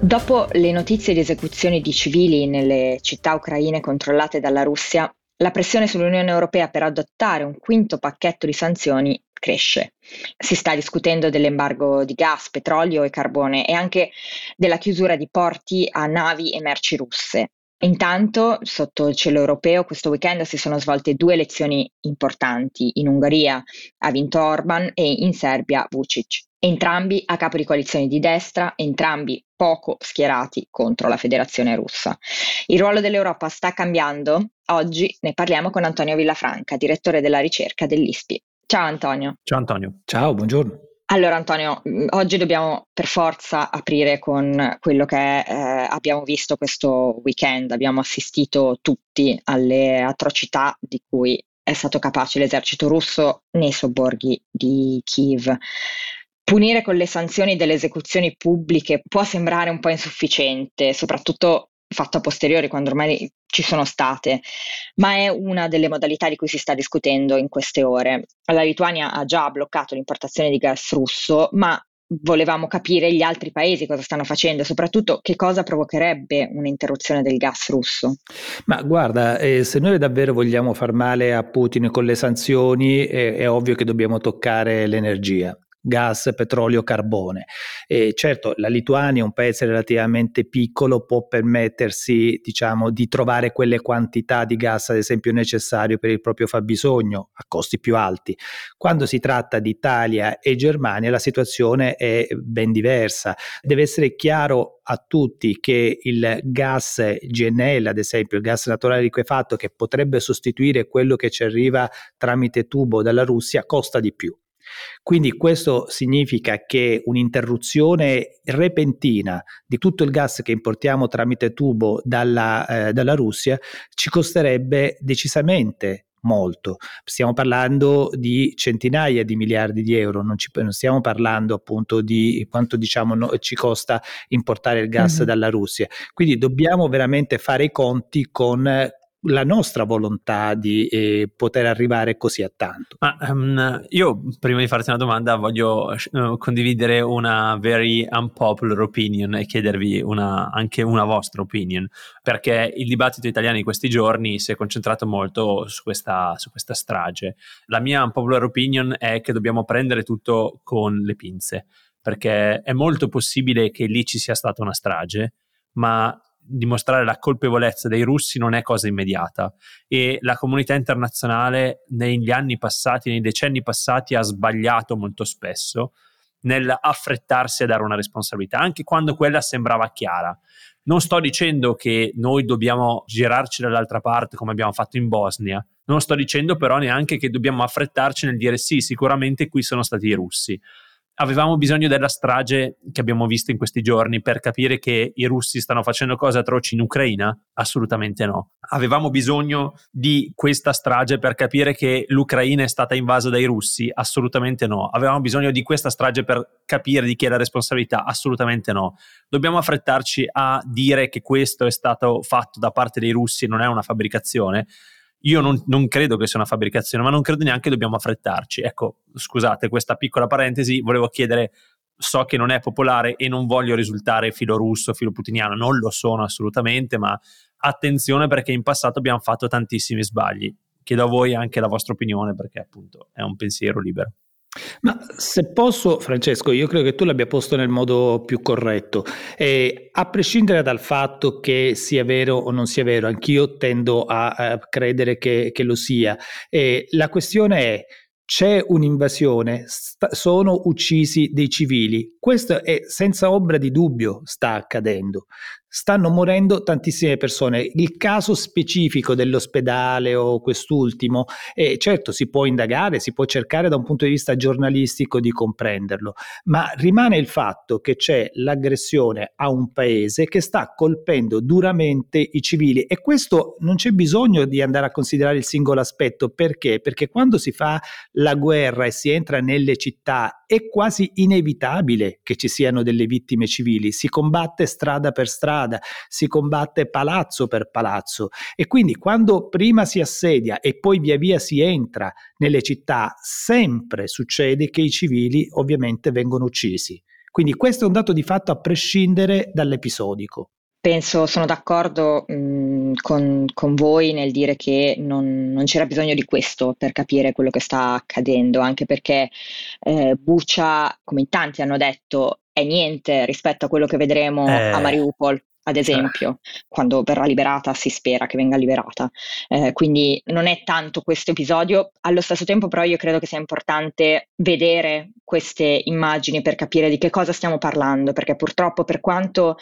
Dopo le notizie di esecuzioni di civili nelle città ucraine controllate dalla Russia, la pressione sull'Unione Europea per adottare un quinto pacchetto di sanzioni cresce. Si sta discutendo dell'embargo di gas, petrolio e carbone e anche della chiusura di porti a navi e merci russe. Intanto, sotto il cielo europeo, questo weekend si sono svolte due elezioni importanti. In Ungheria ha vinto Orban e in Serbia Vucic entrambi a capo di coalizioni di destra, entrambi poco schierati contro la federazione russa. Il ruolo dell'Europa sta cambiando? Oggi ne parliamo con Antonio Villafranca, direttore della ricerca dell'ISPI. Ciao Antonio. Ciao Antonio. Ciao, buongiorno. Allora Antonio, oggi dobbiamo per forza aprire con quello che eh, abbiamo visto questo weekend. Abbiamo assistito tutti alle atrocità di cui è stato capace l'esercito russo nei sobborghi di Kiev. Punire con le sanzioni delle esecuzioni pubbliche può sembrare un po' insufficiente, soprattutto fatto a posteriori, quando ormai ci sono state, ma è una delle modalità di cui si sta discutendo in queste ore. La Lituania ha già bloccato l'importazione di gas russo, ma volevamo capire gli altri paesi cosa stanno facendo, soprattutto che cosa provocherebbe un'interruzione del gas russo. Ma guarda, eh, se noi davvero vogliamo far male a Putin con le sanzioni, eh, è ovvio che dobbiamo toccare l'energia gas, petrolio, carbone. E certo, la Lituania, un paese relativamente piccolo, può permettersi, diciamo, di trovare quelle quantità di gas, ad esempio, necessario per il proprio fabbisogno a costi più alti. Quando si tratta di Italia e Germania, la situazione è ben diversa. Deve essere chiaro a tutti che il gas GNL, ad esempio, il gas naturale liquefatto, che potrebbe sostituire quello che ci arriva tramite tubo dalla Russia, costa di più. Quindi questo significa che un'interruzione repentina di tutto il gas che importiamo tramite tubo dalla, eh, dalla Russia ci costerebbe decisamente molto. Stiamo parlando di centinaia di miliardi di euro, non, ci, non stiamo parlando appunto di quanto diciamo no, ci costa importare il gas mm-hmm. dalla Russia. Quindi dobbiamo veramente fare i conti con la nostra volontà di eh, poter arrivare così a tanto. Ma, um, io prima di farti una domanda voglio uh, condividere una very unpopular opinion e chiedervi una, anche una vostra opinion, perché il dibattito italiano in questi giorni si è concentrato molto su questa, su questa strage. La mia unpopular opinion è che dobbiamo prendere tutto con le pinze, perché è molto possibile che lì ci sia stata una strage, ma dimostrare la colpevolezza dei russi non è cosa immediata. E la comunità internazionale negli anni passati, nei decenni passati ha sbagliato molto spesso nel affrettarsi a dare una responsabilità, anche quando quella sembrava chiara. Non sto dicendo che noi dobbiamo girarci dall'altra parte come abbiamo fatto in Bosnia, non sto dicendo però neanche che dobbiamo affrettarci nel dire sì, sicuramente qui sono stati i russi avevamo bisogno della strage che abbiamo visto in questi giorni per capire che i russi stanno facendo cose atroci in Ucraina? Assolutamente no. Avevamo bisogno di questa strage per capire che l'Ucraina è stata invasa dai russi? Assolutamente no. Avevamo bisogno di questa strage per capire di chi è la responsabilità? Assolutamente no. Dobbiamo affrettarci a dire che questo è stato fatto da parte dei russi non è una fabbricazione? Io non, non, credo che sia una fabbricazione, ma non credo neanche che dobbiamo affrettarci. Ecco, scusate questa piccola parentesi, volevo chiedere, so che non è popolare e non voglio risultare filo russo, filo putiniano, non lo sono assolutamente, ma attenzione perché in passato abbiamo fatto tantissimi sbagli. Chiedo a voi anche la vostra opinione perché appunto è un pensiero libero. Ma se posso, Francesco, io credo che tu l'abbia posto nel modo più corretto. E a prescindere dal fatto che sia vero o non sia vero, anch'io tendo a, a credere che, che, lo sia. E la questione è: c'è un'invasione, sta, sono uccisi dei civili. questo è senza ombra di dubbio sta accadendo stanno morendo tantissime persone. Il caso specifico dell'ospedale o quest'ultimo, eh, certo si può indagare, si può cercare da un punto di vista giornalistico di comprenderlo, ma rimane il fatto che c'è l'aggressione a un paese che sta colpendo duramente i civili e questo non c'è bisogno di andare a considerare il singolo aspetto, perché? Perché quando si fa la guerra e si entra nelle città è quasi inevitabile che ci siano delle vittime civili, si combatte strada per strada si combatte palazzo per palazzo e quindi quando prima si assedia e poi via via si entra nelle città, sempre succede che i civili ovviamente vengono uccisi. Quindi questo è un dato di fatto a prescindere dall'episodico. Penso, sono d'accordo mh, con, con, voi nel dire che non, non, c'era bisogno di questo per capire quello che sta accadendo, anche perché eh, Bucia, come in tanti hanno detto, è niente rispetto a quello che vedremo eh. a Mariupol ad esempio, eh. quando verrà liberata, si spera che venga liberata. Eh, quindi non è tanto questo episodio, allo stesso tempo però io credo che sia importante vedere queste immagini per capire di che cosa stiamo parlando, perché purtroppo per quanto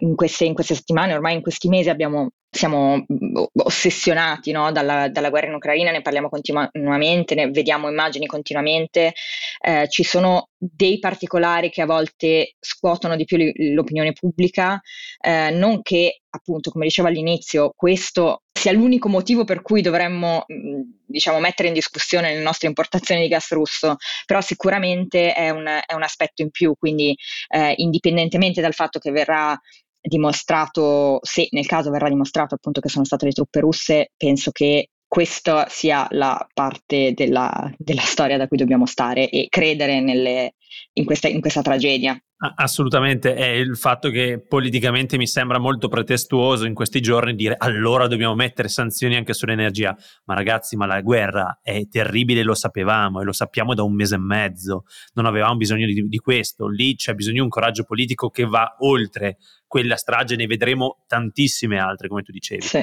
in queste, in queste settimane, ormai in questi mesi abbiamo siamo mm, ossessionati no? dalla, dalla, guerra in Ucraina, ne parliamo continuamente, ne vediamo immagini continuamente, eh, ci sono dei particolari che a volte scuotono di più l'opinione pubblica, eh, non che appunto, come dicevo all'inizio, questo sia l'unico motivo per cui dovremmo mm, diciamo, mettere in discussione le nostre importazioni di gas russo, però sicuramente è un, è un aspetto in più, quindi eh, indipendentemente dal fatto che verrà dimostrato, se nel caso verrà dimostrato appunto che sono state le truppe russe, penso che questa sia la parte della, della storia da cui dobbiamo stare e credere nelle, in, questa, in questa tragedia. Assolutamente, è il fatto che politicamente mi sembra molto pretestuoso in questi giorni dire allora dobbiamo mettere sanzioni anche sull'energia. Ma ragazzi, ma la guerra è terribile, lo sapevamo e lo sappiamo da un mese e mezzo. Non avevamo bisogno di, di questo. Lì c'è bisogno di un coraggio politico che va oltre quella strage, ne vedremo tantissime altre, come tu dicevi. Sì.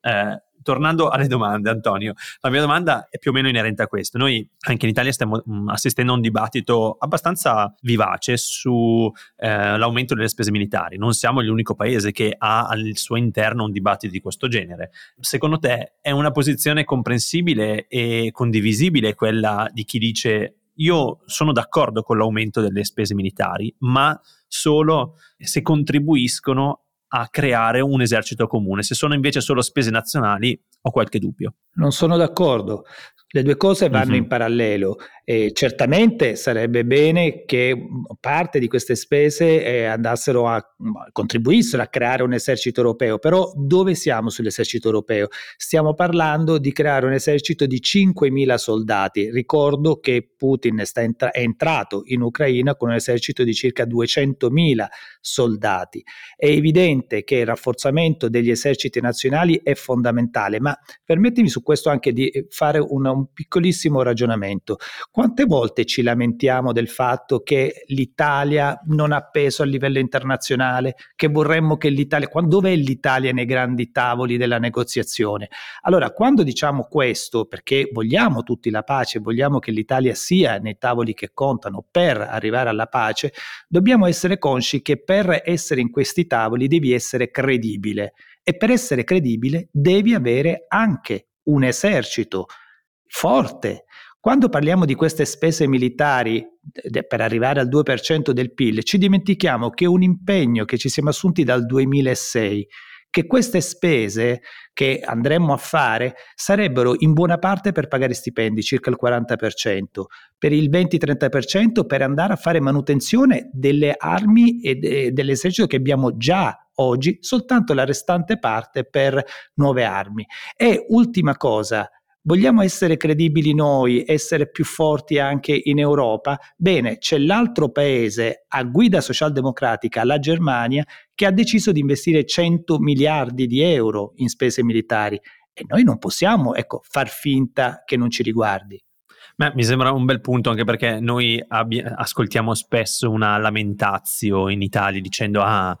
Eh, tornando alle domande, Antonio, la mia domanda è più o meno inerente a questo. Noi anche in Italia stiamo mm, assistendo a un dibattito abbastanza vivace sull'aumento eh, delle spese militari. Non siamo l'unico paese che ha al suo interno un dibattito di questo genere. Secondo te è una posizione comprensibile e condivisibile quella di chi dice io sono d'accordo con l'aumento delle spese militari, ma solo se contribuiscono a creare un esercito comune. Se sono invece solo spese nazionali, ho qualche dubbio. Non sono d'accordo. Le due cose vanno mm-hmm. in parallelo e certamente sarebbe bene che parte di queste spese eh, andassero a contribuissero a creare un esercito europeo, però dove siamo sull'esercito europeo? Stiamo parlando di creare un esercito di 5.000 soldati. Ricordo che Putin entra- è entrato in Ucraina con un esercito di circa 200.000 soldati. È evidente che il rafforzamento degli eserciti nazionali è fondamentale, ma permettimi su questo anche di fare una un piccolissimo ragionamento. Quante volte ci lamentiamo del fatto che l'Italia non ha peso a livello internazionale, che vorremmo che l'Italia, dov'è l'Italia nei grandi tavoli della negoziazione? Allora, quando diciamo questo, perché vogliamo tutti la pace, vogliamo che l'Italia sia nei tavoli che contano per arrivare alla pace, dobbiamo essere consci che per essere in questi tavoli devi essere credibile e per essere credibile devi avere anche un esercito forte. Quando parliamo di queste spese militari per arrivare al 2% del PIL, ci dimentichiamo che un impegno che ci siamo assunti dal 2006 che queste spese che andremmo a fare sarebbero in buona parte per pagare stipendi, circa il 40%, per il 20-30% per andare a fare manutenzione delle armi e de- dell'esercito che abbiamo già oggi, soltanto la restante parte per nuove armi. E ultima cosa, Vogliamo essere credibili noi, essere più forti anche in Europa? Bene, c'è l'altro paese a guida socialdemocratica, la Germania, che ha deciso di investire 100 miliardi di euro in spese militari e noi non possiamo ecco, far finta che non ci riguardi. Beh, mi sembra un bel punto anche perché noi abbi- ascoltiamo spesso una lamentazio in Italia dicendo ah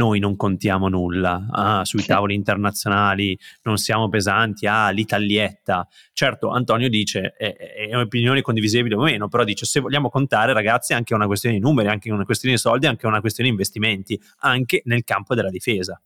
noi non contiamo nulla ah, sui tavoli internazionali, non siamo pesanti, ah, l'Italietta. Certo, Antonio dice, è, è un'opinione condivisibile o meno, però dice, se vogliamo contare ragazzi è anche una questione di numeri, anche una questione di soldi, anche una questione di investimenti, anche nel campo della difesa.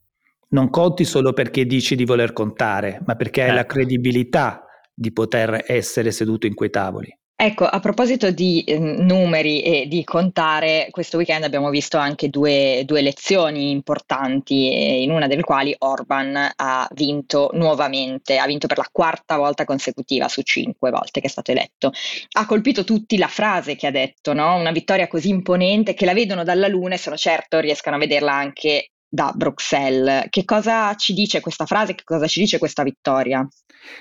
Non conti solo perché dici di voler contare, ma perché hai la ecco. credibilità di poter essere seduto in quei tavoli. Ecco, a proposito di eh, numeri e di contare, questo weekend abbiamo visto anche due, due elezioni importanti, in una delle quali Orban ha vinto nuovamente, ha vinto per la quarta volta consecutiva su cinque volte che è stato eletto. Ha colpito tutti la frase che ha detto, no? una vittoria così imponente che la vedono dalla luna e sono certo riescano a vederla anche da Bruxelles. Che cosa ci dice questa frase? Che cosa ci dice questa vittoria?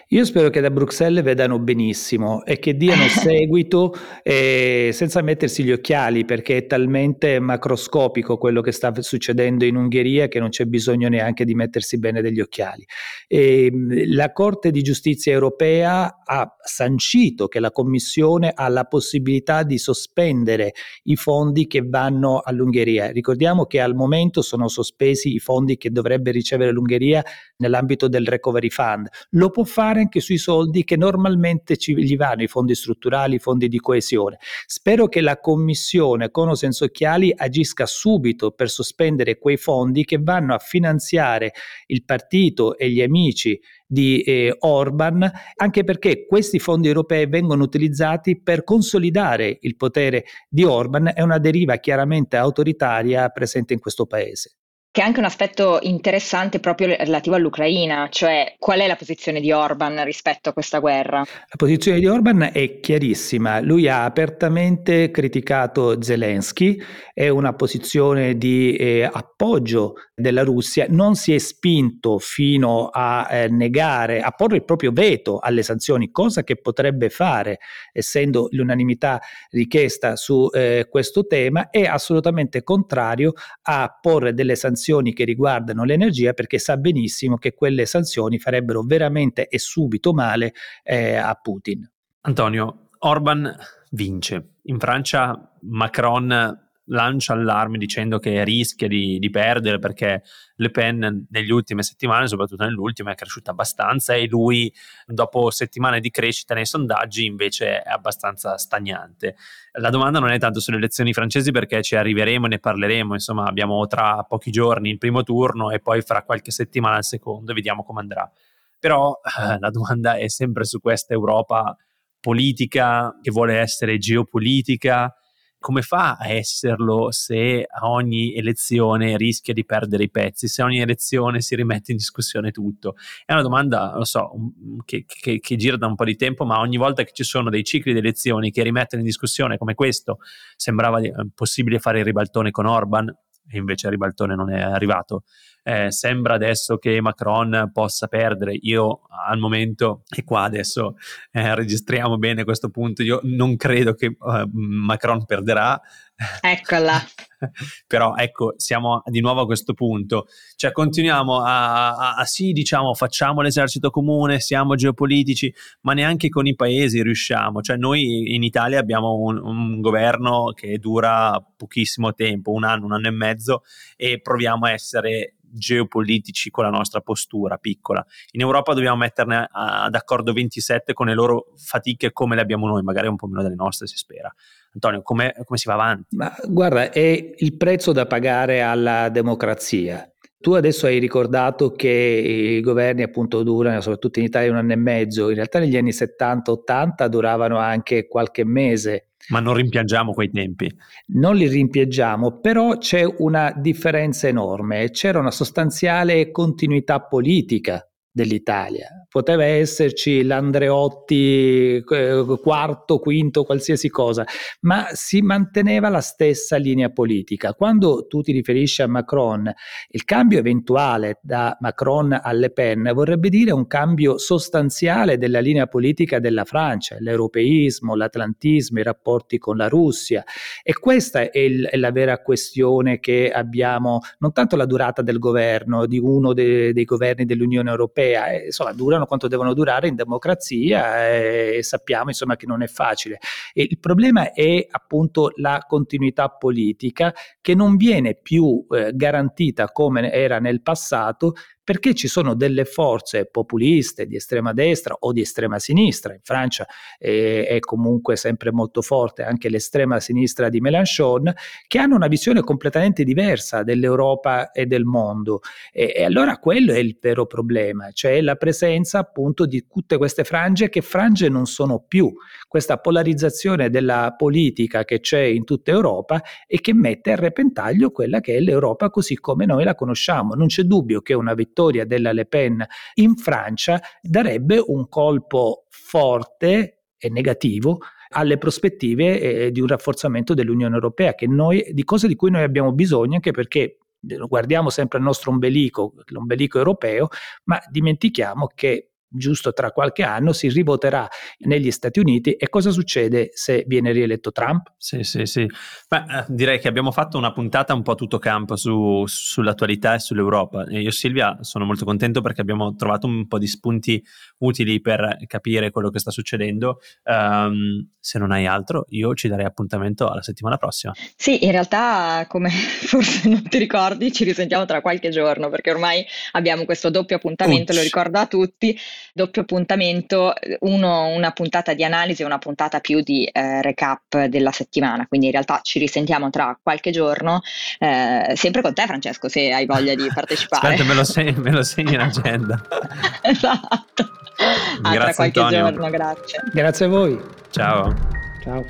Io spero che da Bruxelles vedano benissimo e che diano seguito eh, senza mettersi gli occhiali perché è talmente macroscopico quello che sta succedendo in Ungheria che non c'è bisogno neanche di mettersi bene degli occhiali. E, ehm, la Corte di giustizia europea ha sancito che la Commissione ha la possibilità di sospendere i fondi che vanno all'Ungheria. Ricordiamo che al momento sono sospesi spesi i fondi che dovrebbe ricevere l'Ungheria nell'ambito del Recovery Fund. Lo può fare anche sui soldi che normalmente ci, gli vanno, i fondi strutturali, i fondi di coesione. Spero che la Commissione, con o senza occhiali, agisca subito per sospendere quei fondi che vanno a finanziare il partito e gli amici di eh, Orban, anche perché questi fondi europei vengono utilizzati per consolidare il potere di Orban, è una deriva chiaramente autoritaria presente in questo paese che è anche un aspetto interessante proprio relativo all'Ucraina, cioè qual è la posizione di Orban rispetto a questa guerra? La posizione di Orban è chiarissima, lui ha apertamente criticato Zelensky, è una posizione di eh, appoggio della Russia, non si è spinto fino a eh, negare, a porre il proprio veto alle sanzioni, cosa che potrebbe fare essendo l'unanimità richiesta su eh, questo tema, è assolutamente contrario a porre delle sanzioni sanzioni che riguardano l'energia perché sa benissimo che quelle sanzioni farebbero veramente e subito male eh, a Putin. Antonio, Orban vince. In Francia Macron lancia allarme dicendo che rischia di, di, perdere perché Le Pen negli ultime settimane, soprattutto nell'ultima, è cresciuta abbastanza e lui dopo settimane di crescita nei sondaggi invece è abbastanza stagnante. La domanda non è tanto sulle elezioni francesi perché ci arriveremo e ne parleremo, insomma abbiamo tra pochi giorni il primo turno e poi fra qualche settimana il secondo e vediamo come andrà. Però eh, la domanda è sempre su questa Europa politica che vuole essere geopolitica come fa a esserlo se a ogni elezione rischia di perdere i pezzi, se a ogni elezione si rimette in discussione tutto? È una domanda, lo so, che, che, che, gira da un po' di tempo, ma ogni volta che ci sono dei cicli di elezioni che rimettono in discussione come questo, sembrava eh, possibile fare il ribaltone con Orban, e invece il ribaltone non è arrivato eh, sembra adesso che Macron possa perdere. Io al momento, e qua adesso eh, registriamo bene questo punto, io non credo che uh, Macron perderà. Eccola. Però ecco, siamo di nuovo a questo punto. Cioè continuiamo a, a, a, sì, diciamo, facciamo l'esercito comune, siamo geopolitici, ma neanche con i paesi riusciamo. Cioè noi in Italia abbiamo un, un governo che dura pochissimo tempo, un anno, un anno e mezzo, e proviamo a essere geopolitici con la nostra postura piccola. In Europa dobbiamo metterne d'accordo 27 con le loro fatiche come le abbiamo noi, magari un po' meno delle nostre si spera. Antonio, come, come si va avanti? Ma guarda, è il prezzo da pagare alla democrazia. Tu adesso hai ricordato che i governi appunto durano, soprattutto in Italia, un anno e mezzo, in realtà negli anni 70-80 duravano anche qualche mese. Ma non rimpiangiamo quei tempi. Non li rimpiangiamo, però c'è una differenza enorme, c'era una sostanziale continuità politica dell'Italia. Poteva esserci l'Andreotti eh, quarto, quinto, qualsiasi cosa, ma si manteneva la stessa linea politica. Quando tu ti riferisci a Macron, il cambio eventuale da Macron a Le Pen vorrebbe dire un cambio sostanziale della linea politica della Francia, l'europeismo, l'atlantismo, i rapporti con la Russia. E questa è, il, è la vera questione che abbiamo, non tanto la durata del governo, di uno de, dei governi dell'Unione Europea, europea, insomma durano durano quanto devono durare in democrazia e sappiamo insomma che non è facile. E il problema è appunto la continuità politica che non viene più eh, garantita come era nel passato perché ci sono delle forze populiste di estrema destra o di estrema sinistra, in Francia eh, è comunque sempre molto forte anche l'estrema sinistra di Mélenchon, che hanno una visione completamente diversa dell'Europa e del mondo. E, e allora quello è il vero problema, cioè la presenza appunto di tutte queste frange che frange non sono più, questa polarizzazione della politica che c'è in tutta Europa e che mette a repentaglio quella che è l'Europa così come noi la conosciamo. Non c'è dubbio che una vittoria vittoria della Le Pen in Francia darebbe un colpo forte e negativo alle prospettive eh, di un rafforzamento dell'Unione Europea, noi, di cose di cui noi abbiamo bisogno, anche perché guardiamo sempre al nostro ombelico, l'ombelico europeo, ma dimentichiamo che giusto tra qualche anno si rivoterà negli Stati Uniti e cosa succede se viene rieletto Trump? Sì, sì, sì. Beh, eh, direi che abbiamo fatto una puntata un po' tutto campo su, sull'attualità e sull'Europa. E io e Silvia sono molto contento perché abbiamo trovato un po' di spunti utili per capire quello che sta succedendo. Um, se non hai altro, io ci darei appuntamento alla settimana prossima. Sì, in realtà, come forse non ti ricordi, ci risentiamo tra qualche giorno perché ormai abbiamo questo doppio appuntamento, Ucci. lo ricordo a tutti doppio appuntamento, uno una puntata di analisi e una puntata più di eh, recap della settimana, quindi in realtà ci risentiamo tra qualche giorno, eh, sempre con te Francesco se hai voglia di partecipare. Aspetta, me lo, segni, me lo segni in agenda. esatto. Ah, grazie tra qualche Antonio. giorno, grazie. Grazie a voi. Ciao. Ciao.